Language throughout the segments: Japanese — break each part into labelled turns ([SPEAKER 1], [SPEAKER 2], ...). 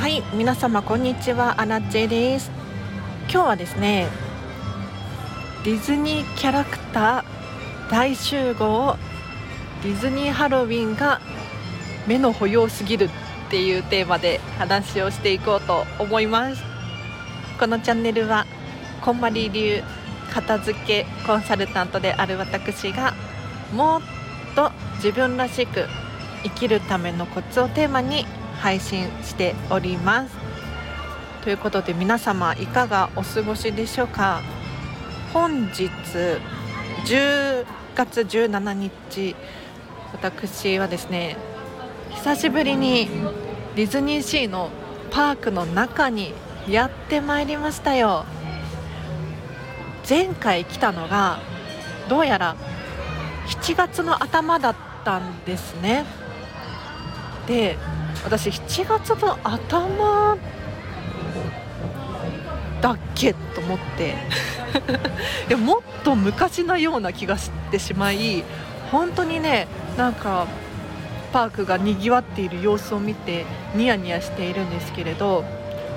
[SPEAKER 1] はい皆様こんにちは。アラチェです。今日はですねディズニーキャラクター大集合ディズニーハロウィンが目の保養すぎるっていうテーマで話をしていこうと思います。このチャンネルはこんまり流片付けコンサルタントである私がもっと自分らしく生きるためのコツをテーマに配信しております。ということで皆様いかがお過ごしでしょうか？本日10月17日私はですね久しぶりにディズニーシーのパークの中にやってまいりましたよ。前回来たのがどうやら7月の頭だったんですね。で私7月の頭だっけと思って。でもっと昔のような気がしてしまい本当にねなんかパークがにぎわっている様子を見てニヤニヤしているんですけれど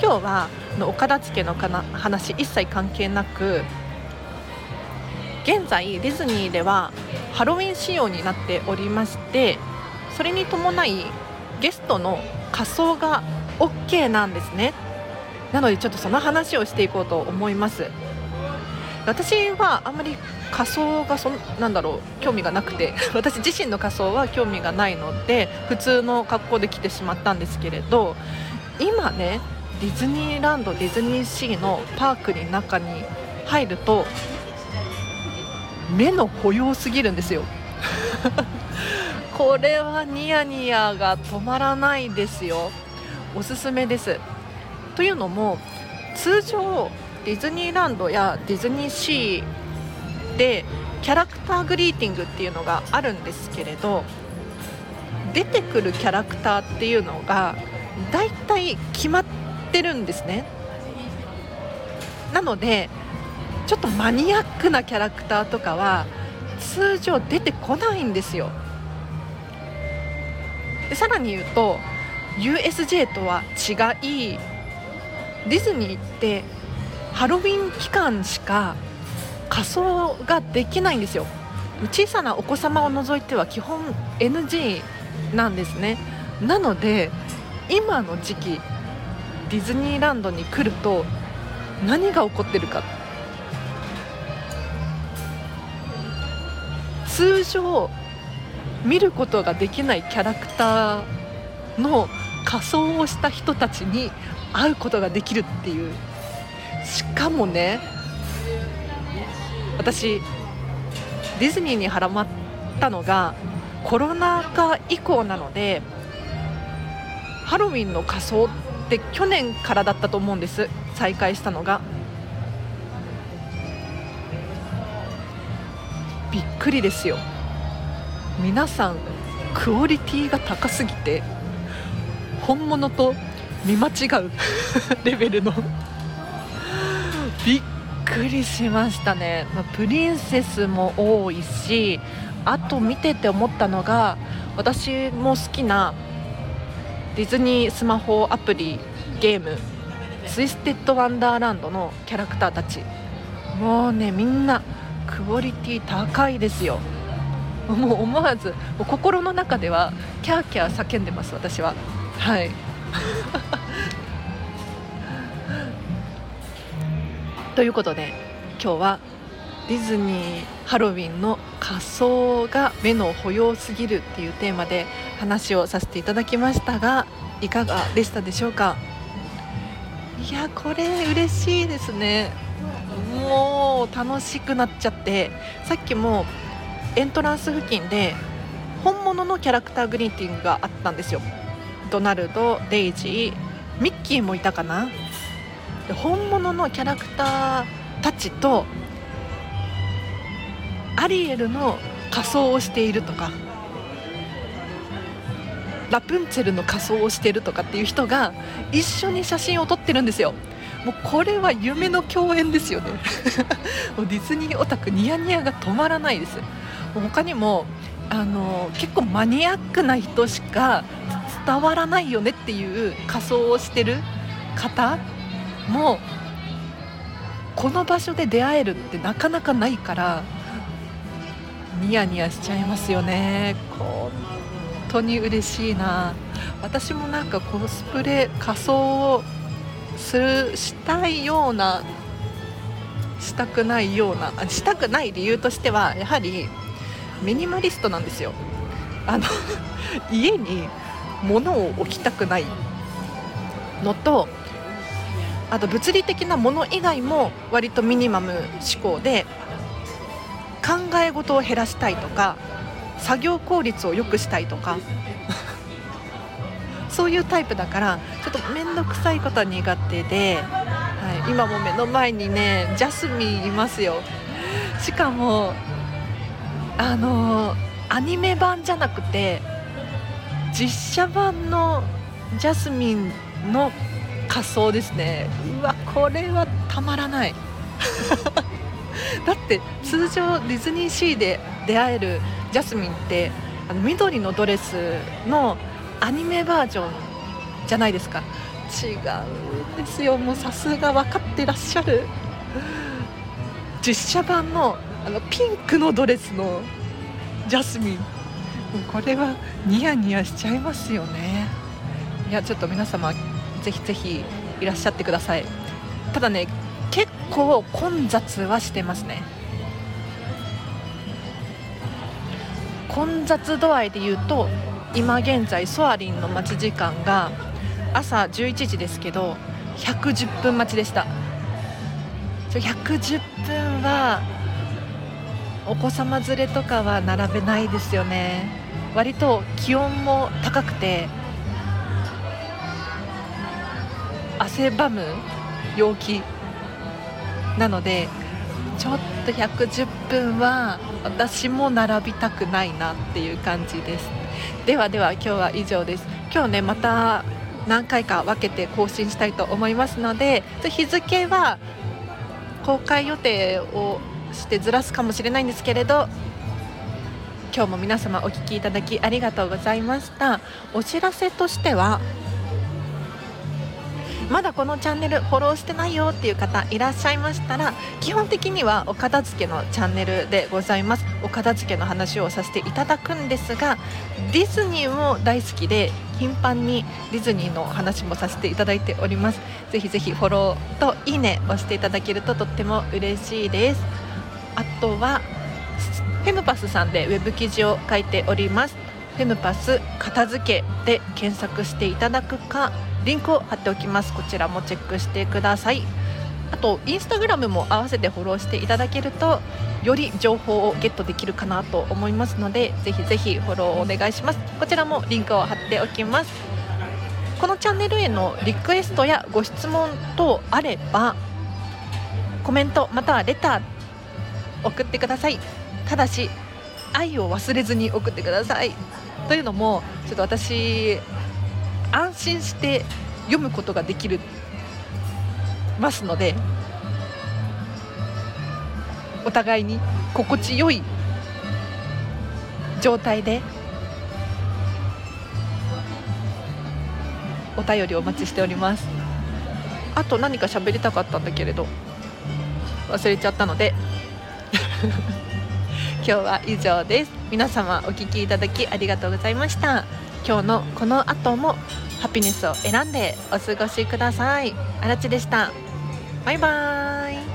[SPEAKER 1] 今日はのお片付けの話一切関係なく現在ディズニーではハロウィン仕様になっておりましてそれに伴いゲストの仮装が OK なんですね。なのでちょっとその話をしていこうと思います。私はあんまり仮装がそなんだろう興味がなくて。私自身の仮装は興味がないので普通の格好で来てしまったんですけれど今ねディズニーランドディズニーシーのパークに中に入ると目の保養すぎるんですよ。これはニヤニヤが止まらないですよ。おすすめです。というのも通常ディズニーランドやディズニーシーでキャラクターグリーティングっていうのがあるんですけれど出てくるキャラクターっていうのがだいたい決まってるんですね。なのでちょっとマニアックなキャラクターとかは通常出てこないんですよ。でさらに言うと USJ とは違いディズニーってハロウィン期間しか仮装ができないんですよ。小さなお子様を除いては基本 NG なんですね。なので今の時期ディズニーランドに来ると何が起こってるか。通常見ることができないキャラクターの仮装をした人たちに会うことができるっていう。しかもね私ディズニーにハまったのがコロナ禍以降なのでハロウィンの仮装って去年からだったと思うんです。再開したのが。びっくりですよ。皆さんクオリティが高すぎて本物と見間違う レベルの。びっくりしましたね、まあ、プリンセスも多いしあと見てて思ったのが私も好きなディズニースマホアプリゲーム「ツイステッド・ワンダーランド」のキャラクターたち。もうねみんなクオリティ高いですよ。もう思わずもう心の中ではキャーキャー叫んでます私は。はい。ということで今日はディズニーハロウィンの仮装が目の保養すぎるっていうテーマで話をさせていただきましたがいかがでしたでしょうか？いやこれ嬉しいですね。もう楽しくなっちゃってさっきもエントランス付近で本物のキャラクターグリーティングがあったんですよ。ドナルドデイジーミッキーもいたかな。で本物のキャラクターたちとアリエルの仮装をしているとかラプンツェルの仮装をしているとかっていう人が一緒に写真を撮ってるんですよ。もうこれは夢の共演ですよね。もうディズニーオタクニヤニヤが止まらないです。他にもあの結構マニアックな人しか伝わらないよねっていう仮装をしてる方もこの場所で出会えるってなかなかないからニヤニヤしちゃいますよね。本当に嬉しいな。私もなんかコスプレ仮装をするしたいようなしたくないようなしたくない理由としてはやはりミニマリストなんですよ。あの 家に物を置きたくないのとあと物理的なもの以外も割とミニマム思考で考え事を減らしたいとか作業効率を良くしたいとか そういうタイプだからちょっと面倒くさいことは苦手で、はい、今も目の前にねジャスミンいますよ。しかもあのアニメ版じゃなくて実写版のジャスミンの仮装ですね。うわこれはたまらない。だって通常ディズニーシーで出会えるジャスミンってあの緑のドレスのアニメバージョンじゃないですか。違うんですよ。もうさすが分かってらっしゃる。実写版のあのピンクのドレスのジャスミン。これはニヤニヤしちゃいますよね。いやちょっと皆様ぜひぜひいらっしゃってください。ただね結構混雑はしてますね。混雑度合いで言うと今現在ソアリンの待ち時間が朝11時ですけど110分待ちでした。110分はお子様連れとかは並べないですよね。割と気温も高くて汗ばむ陽気なのでちょっと110分は私も並びたくないなっていう感じです。ではでは今日は以上です。今日ねまた何回か分けて更新したいと思いますので日付は公開予定をしてずらすかもしれないんですけれど今日も皆様お聴きいただきありがとうございました。お知らせとしてはまだこのチャンネルフォローしてないよっていう方いらっしゃいましたら基本的にはお片付けのチャンネルでございます。お片付けの話をさせていただくんですがディズニーも大好きで頻繁にディズニーの話もさせていただいております。ぜひぜひフォローといいね押していただけるととっても嬉しいです。とはフェムパスさんでウェブ記事を書いております。フェムパス片付けで検索していただくかリンクを貼っておきます。こちらもチェックしてください。あとインスタグラムも合わせてフォローしていただけるとより情報をゲットできるかなと思いますのでぜひぜひフォローお願いします。こちらもリンクを貼っておきます。このチャンネルへのリクエストやご質問等あればコメントまたはレター送ってください。ただし愛を忘れずに送ってください。というのもちょっと私安心して読むことができるますのでお互いに心地よい状態でお便りお待ちしております。あと何か喋りたかったんだけれど忘れちゃったので 今日は以上です。皆様お聞きいただきありがとうございました。今日のこの後もハピネスを選んでお過ごしください。あらちでした。バイバーイ。